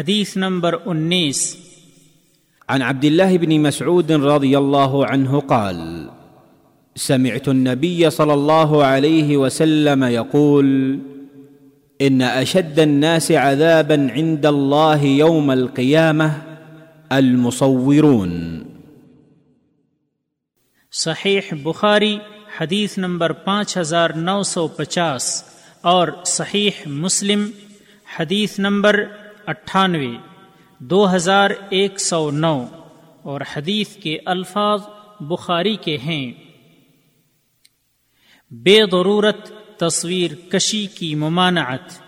حدیث نمبر انیس۔ عن عبد الله بن مسعود رضي الله عنه قال سمعت النبي صلى الله عليه وسلم يقول ان اشد الناس عذابا عند الله يوم القيامه المصورون. صحیح بخاری حدیث نمبر پانچ ہزار نو سو پچاس اور صحیح مسلم حدیث نمبر اٹھانوے، دو ہزار ایک سو نو، اور حدیث کے الفاظ بخاری کے ہیں۔ بے ضرورت تصویر کشی کی ممانعت۔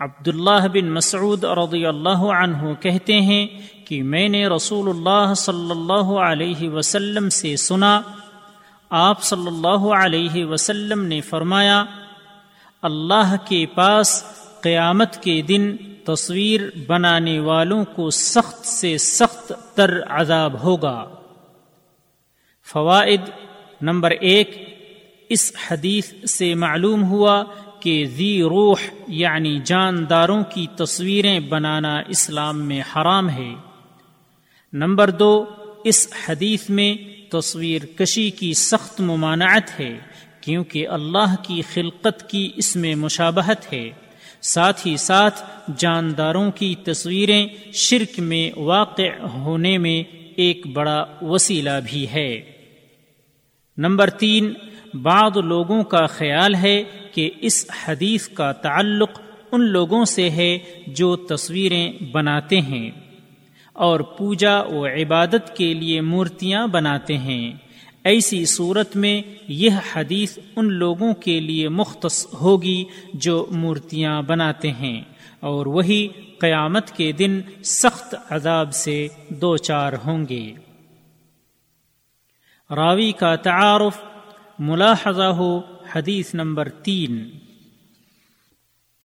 عبداللہ بن مسعود رضی اللہ عنہ کہتے ہیں کہ میں نے رسول اللہ صلی اللہ علیہ وسلم سے سنا، آپ صلی اللہ علیہ وسلم نے فرمایا، اللہ کے پاس قیامت کے دن تصویر بنانے والوں کو سخت سے سخت تر عذاب ہوگا۔ فوائد نمبر ایک، اس حدیث سے معلوم ہوا کہ ذی روح یعنی جانداروں کی تصویریں بنانا اسلام میں حرام ہے۔ نمبر دو، اس حدیث میں تصویر کشی کی سخت ممانعت ہے، کیونکہ اللہ کی خلقت کی اس میں مشابہت ہے۔ ساتھ ہی ساتھ جانداروں کی تصویریں شرک میں واقع ہونے میں ایک بڑا وسیلہ بھی ہے۔ نمبر تین، بعض لوگوں کا خیال ہے کہ اس حدیث کا تعلق ان لوگوں سے ہے جو تصویریں بناتے ہیں اور پوجا و عبادت کے لیے مورتیاں بناتے ہیں۔ ایسی صورت میں یہ حدیث ان لوگوں کے لیے مختص ہوگی جو مورتیاں بناتے ہیں اور وہی قیامت کے دن سخت عذاب سے دو چار ہوں گے۔ راوی کا تعارف ملاحظہ ہو حدیث نمبر تین۔